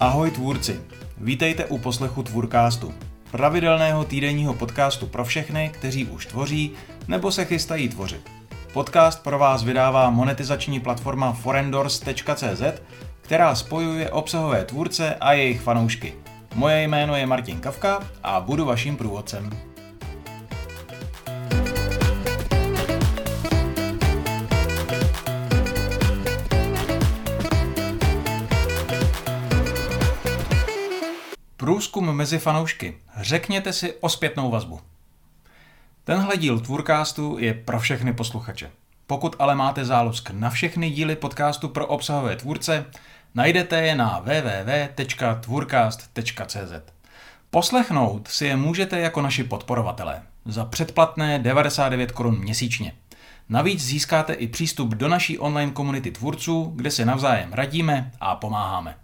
Ahoj tvůrci, vítejte u poslechu Tvůrkástu, pravidelného týdenního podcastu pro všechny, kteří už tvoří nebo se chystají tvořit. Podcast pro vás vydává monetizační platforma forendors.cz, která spojuje obsahové tvůrce a jejich fanoušky. Moje jméno je Martin Kavka a budu vaším průvodcem. Průzkum mezi fanoušky. Řekněte si o zpětnou vazbu. Tenhle díl Tvůrkástu je pro všechny posluchače. Pokud ale máte zálusk na všechny díly podcastu pro obsahové tvůrce, najdete je na www.tvůrcast.cz. Poslechnout si je můžete jako naši podporovatelé za předplatné 99 korun měsíčně. Navíc získáte i přístup do naší online komunity tvůrců, kde se navzájem radíme a pomáháme.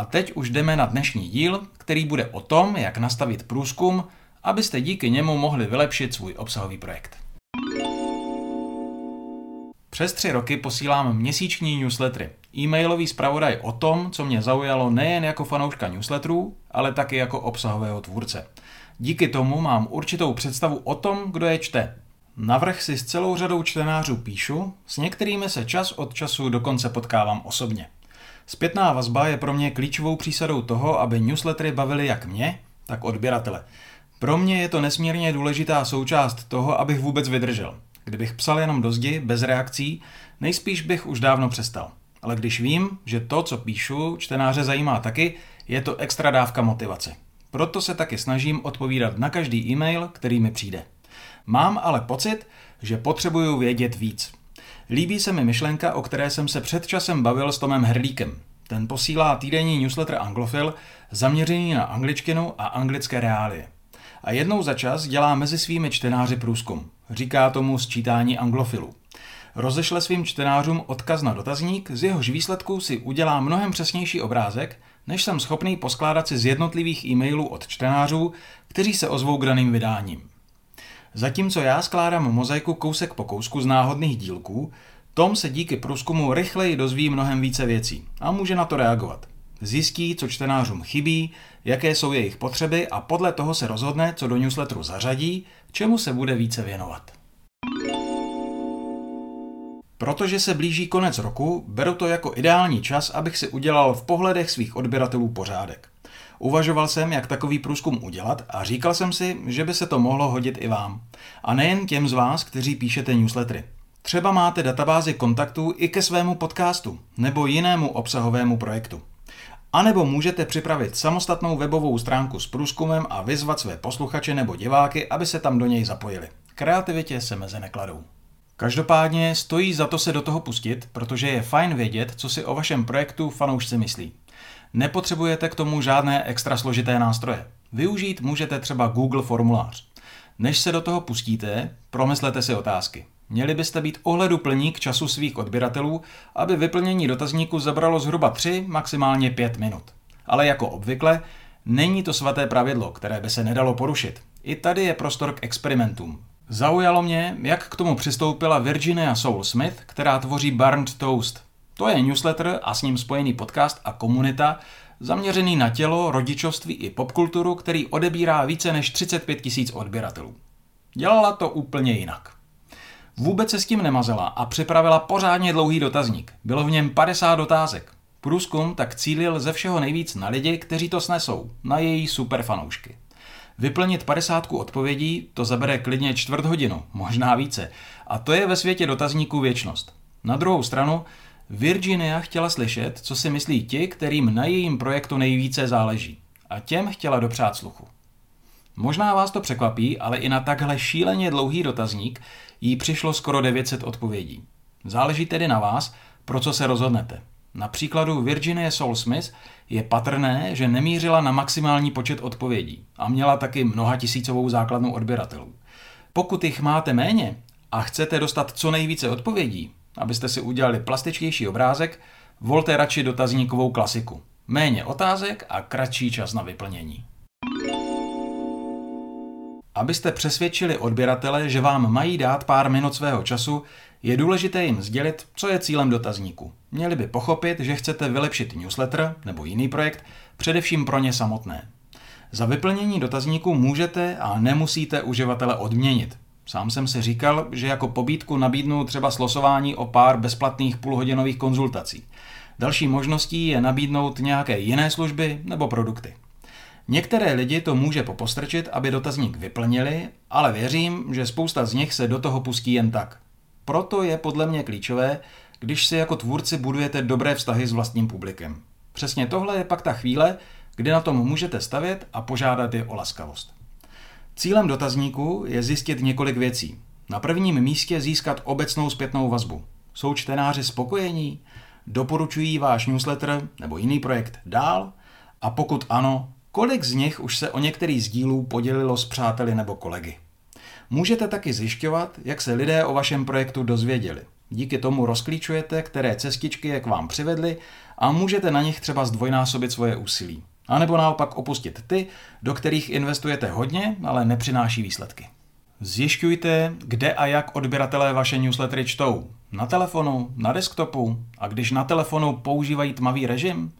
A teď už jdeme na dnešní díl, který bude o tom, jak nastavit průzkum, abyste díky němu mohli vylepšit svůj obsahový projekt. Přes tři roky posílám měsíční newslettery, e-mailový zpravodaj o tom, co mě zaujalo nejen jako fanouška newsletterů, ale taky jako obsahového tvůrce. Díky tomu mám určitou představu o tom, kdo je čte. Navrh si s celou řadou čtenářů píšu, s některými se čas od času dokonce potkávám osobně. Zpětná vazba je pro mě klíčovou přísadou toho, aby newslettery bavily jak mě, tak odběratele. Pro mě je to nesmírně důležitá součást toho, abych vůbec vydržel. Kdybych psal jenom do zdi, bez reakcí, nejspíš bych už dávno přestal. Ale když vím, že to, co píšu, čtenáře zajímá taky, je to extra dávka motivace. Proto se taky snažím odpovídat na každý e-mail, který mi přijde. Mám ale pocit, že potřebuju vědět víc. Líbí se mi myšlenka, o které jsem se před časem bavil s Tomem Herlíkem. Ten posílá týdenní newsletter Anglofil, zaměřený na angličtinu a anglické reálie. A jednou za čas dělá mezi svými čtenáři průzkum. Říká tomu sčítání anglofilů. Rozešle svým čtenářům odkaz na dotazník, z jehož výsledku si udělá mnohem přesnější obrázek, než jsem schopný poskládat si z jednotlivých e-mailů od čtenářů, kteří se ozvou k daným vydáním. Zatímco já skládám mozaiku kousek po kousku z náhodných dílků, Tom se díky průzkumu rychleji dozví mnohem více věcí a může na to reagovat. Zjistí, co čtenářům chybí, jaké jsou jejich potřeby a podle toho se rozhodne, co do newsletteru zařadí, čemu se bude více věnovat. Protože se blíží konec roku, beru to jako ideální čas, abych si udělal v pohledech svých odběratelů pořádek. Uvažoval jsem, jak takový průzkum udělat a říkal jsem si, že by se to mohlo hodit i vám. A nejen těm z vás, kteří píšete newslettery. Třeba máte databázi kontaktů i ke svému podcastu nebo jinému obsahovému projektu. A nebo můžete připravit samostatnou webovou stránku s průzkumem a vyzvat své posluchače nebo diváky, aby se tam do něj zapojili. Kreativitě se meze nekladou. Každopádně stojí za to se do toho pustit, protože je fajn vědět, co si o vašem projektu fanoušci myslí. Nepotřebujete k tomu žádné extra složité nástroje. Využít můžete třeba Google formulář. Než se do toho pustíte, promyslete si otázky. Měli byste být ohleduplní k času svých odběratelů, aby vyplnění dotazníku zabralo zhruba 3, maximálně 5 minut. Ale jako obvykle, není to svaté pravidlo, které by se nedalo porušit. I tady je prostor k experimentům. Zaujalo mě, jak k tomu přistoupila Virginia Soul Smith, která tvoří Burned Toast. To je newsletter a s ním spojený podcast a komunita, zaměřený na tělo, rodičovství i popkulturu, který odebírá více než 35 tisíc odběratelů. Dělala to úplně jinak. Vůbec se s tím nemazela a připravila pořádně dlouhý dotazník. Bylo v něm 50 dotázek. Průzkum tak cílil ze všeho nejvíc na lidi, kteří to snesou, na její superfanoušky. Vyplnit 50 odpovědí to zabere klidně čtvrt hodinu, možná více. A to je ve světě dotazníků věčnost. Na druhou stranu, Virginia chtěla slyšet, co si myslí ti, kterým na jejím projektu nejvíce záleží. A těm chtěla dopřát sluchu. Možná vás to překvapí, ale i na takhle šíleně dlouhý dotazník jí přišlo skoro 900 odpovědí. Záleží tedy na vás, pro co se rozhodnete. Na příkladu Virginie Soul Smith je patrné, že nemířila na maximální počet odpovědí a měla taky mnoha tisícovou základnu odběratelů. Pokud jich máte méně a chcete dostat co nejvíce odpovědí, abyste si udělali plastičtější obrázek, volte radši dotazníkovou klasiku. Méně otázek a kratší čas na vyplnění. Abyste přesvědčili odběratele, že vám mají dát pár minut svého času, je důležité jim sdělit, co je cílem dotazníku. Měli by pochopit, že chcete vylepšit newsletter nebo jiný projekt, především pro ně samotné. Za vyplnění dotazníku můžete a nemusíte uživatele odměnit. Sám jsem si říkal, že jako pobídku nabídnu třeba slosování o pár bezplatných půlhodinových konzultací. Další možností je nabídnout nějaké jiné služby nebo produkty. Některé lidi to může popostrčit, aby dotazník vyplnili, ale věřím, že spousta z nich se do toho pustí jen tak. Proto je podle mě klíčové, když si jako tvůrci budujete dobré vztahy s vlastním publikem. Přesně tohle je pak ta chvíle, kdy na tom můžete stavět a požádat je o laskavost. Cílem dotazníku je zjistit několik věcí. Na prvním místě získat obecnou zpětnou vazbu. Jsou čtenáři spokojení? Doporučují váš newsletter nebo jiný projekt dál? A pokud ano, kolik z nich už se o některý z dílů podělilo s přáteli nebo kolegy? Můžete taky zjišťovat, jak se lidé o vašem projektu dozvěděli. Díky tomu rozklíčujete, které cestičky je k vám přivedly a můžete na nich třeba zdvojnásobit svoje úsilí. A nebo naopak opustit ty, do kterých investujete hodně, ale nepřináší výsledky. Zjišťujte, kde a jak odběratelé vaše newslettery čtou. Na telefonu, na desktopu a když na telefonu používají tmavý režim,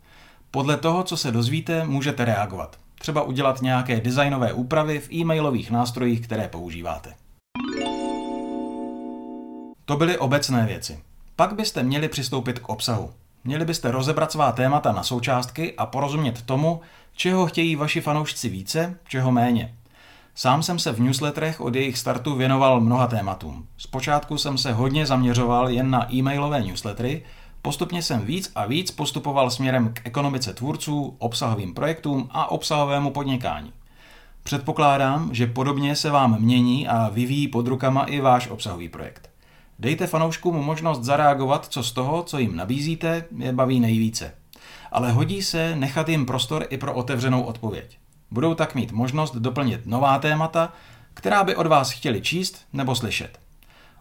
podle toho, co se dozvíte, můžete reagovat. Třeba udělat nějaké designové úpravy v e-mailových nástrojích, které používáte. To byly obecné věci. Pak byste měli přistoupit k obsahu. Měli byste rozebrat svá témata na součástky a porozumět tomu, čeho chtějí vaši fanoušci více, čeho méně. Sám jsem se v newsletterech od jejich startu věnoval mnoha tématům. Zpočátku jsem se hodně zaměřoval jen na e-mailové newslettery, postupně jsem víc a víc postupoval směrem k ekonomice tvůrců, obsahovým projektům a obsahovému podnikání. Předpokládám, že podobně se vám mění a vyvíjí pod rukama i váš obsahový projekt. Dejte fanouškům možnost zareagovat, co z toho, co jim nabízíte, je baví nejvíce. Ale hodí se nechat jim prostor i pro otevřenou odpověď. Budou tak mít možnost doplnit nová témata, která by od vás chtěli číst nebo slyšet.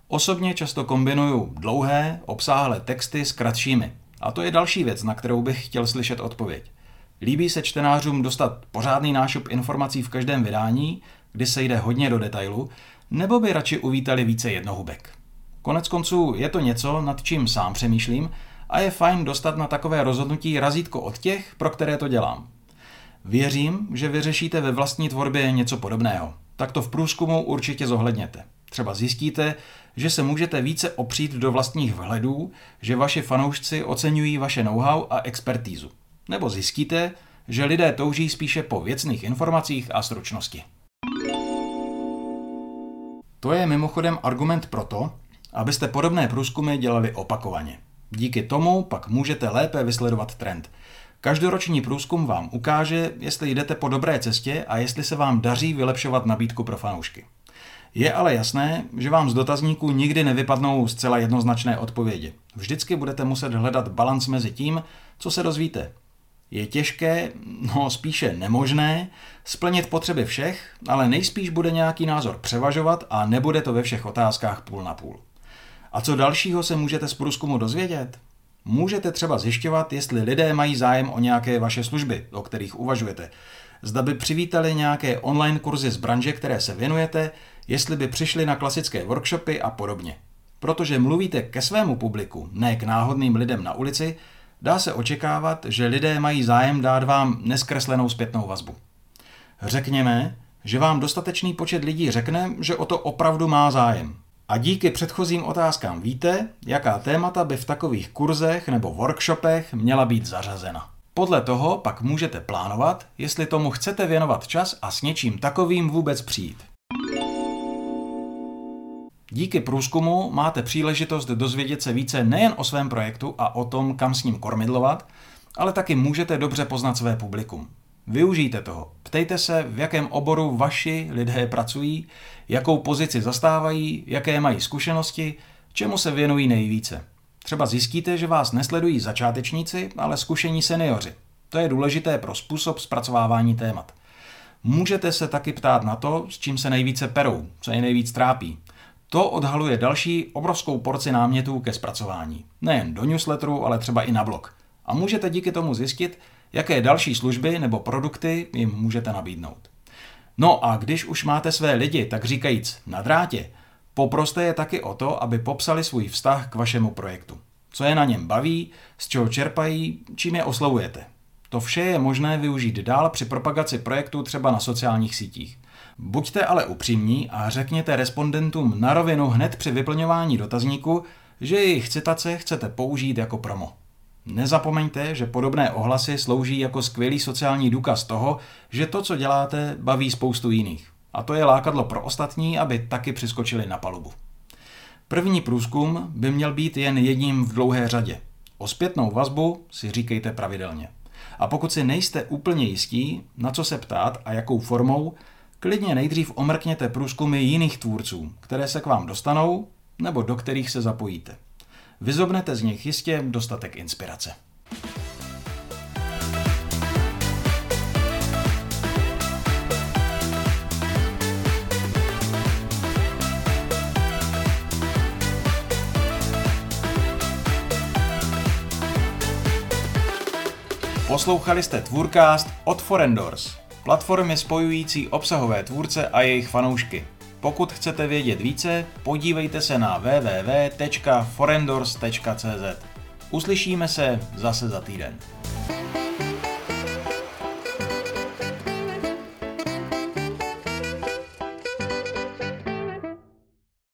Osobně často kombinuju dlouhé, obsáhlé texty s kratšími. A to je další věc, na kterou bych chtěl slyšet odpověď. Líbí se čtenářům dostat pořádný nášup informací v každém vydání, kdy se jde hodně do detailu, nebo by radši uvítali více jednohubek. Konec konců je to něco, nad čím sám přemýšlím a je fajn dostat na takové rozhodnutí razítko od těch, pro které to dělám. Věřím, že vyřešíte ve vlastní tvorbě něco podobného. Tak to v průzkumu určitě zohledněte. Třeba zjistíte, že se můžete více opřít do vlastních vhledů, že vaši fanoušci oceňují vaše know-how a expertízu. Nebo zjistíte, že lidé touží spíše po věcných informacích a stručnosti. To je mimochodem argument proto, abyste podobné průzkumy dělali opakovaně. Díky tomu pak můžete lépe vysledovat trend. Každoroční průzkum vám ukáže, jestli jdete po dobré cestě a jestli se vám daří vylepšovat nabídku pro fanoušky. Je ale jasné, že vám z dotazníků nikdy nevypadnou zcela jednoznačné odpovědi. Vždycky budete muset hledat balans mezi tím, co se dozvíte. Je těžké, no spíše nemožné, splnit potřeby všech, ale nejspíš bude nějaký názor převažovat a nebude to ve všech otázkách půl na půl. A co dalšího se můžete z průzkumu dozvědět? Můžete třeba zjišťovat, jestli lidé mají zájem o nějaké vaše služby, o kterých uvažujete. Zda by přivítali nějaké online kurzy z branže, které se věnujete, jestli by přišli na klasické workshopy a podobně. Protože mluvíte ke svému publiku, ne k náhodným lidem na ulici, dá se očekávat, že lidé mají zájem dát vám neskreslenou zpětnou vazbu. Řekněme, že vám dostatečný počet lidí řekne, že o to opravdu má zájem. A díky předchozím otázkám víte, jaká témata by v takových kurzech nebo workshopech měla být zařazena. Podle toho pak můžete plánovat, jestli tomu chcete věnovat čas a s něčím takovým vůbec přijít. Díky průzkumu máte příležitost dozvědět se více nejen o svém projektu a o tom, kam s ním kormidlovat, ale taky můžete dobře poznat své publikum. Využijte toho. Ptejte se, v jakém oboru vaši lidé pracují, jakou pozici zastávají, jaké mají zkušenosti, čemu se věnují nejvíce. Třeba zjistíte, že vás nesledují začátečníci, ale zkušení seniori. To je důležité pro způsob zpracovávání témat. Můžete se taky ptát na to, s čím se nejvíce perou, co je nejvíc trápí. To odhaluje další obrovskou porci námětů ke zpracování. Nejen do newsletteru, ale třeba i na blog. A můžete díky tomu zjistit, jaké další služby nebo produkty jim můžete nabídnout. No a když už máte své lidi, tak říkajíc na drátě, poproste je taky o to, aby popsali svůj vztah k vašemu projektu. Co je na něm baví, z čeho čerpají, čím je oslovujete. To vše je možné využít dál při propagaci projektu třeba na sociálních sítích. Buďte ale upřímní a řekněte respondentům na rovinu hned při vyplňování dotazníku, že jejich citace chcete použít jako promo. Nezapomeňte, že podobné ohlasy slouží jako skvělý sociální důkaz toho, že to, co děláte, baví spoustu jiných. A to je lákadlo pro ostatní, aby taky přiskočili na palubu. První průzkum by měl být jen jedním v dlouhé řadě. O zpětnou vazbu si říkejte pravidelně. A pokud si nejste úplně jistí, na co se ptát a jakou formou, klidně nejdřív omrkněte průzkumy jiných tvůrců, které se k vám dostanou nebo do kterých se zapojíte. Vyzobnete z nich jistě dostatek inspirace. Poslouchali jste Tvůrcast od Forendors, platformy spojující obsahové tvůrce a jejich fanoušky. Pokud chcete vědět více, podívejte se na www.forendors.cz. Uslyšíme se zase za týden.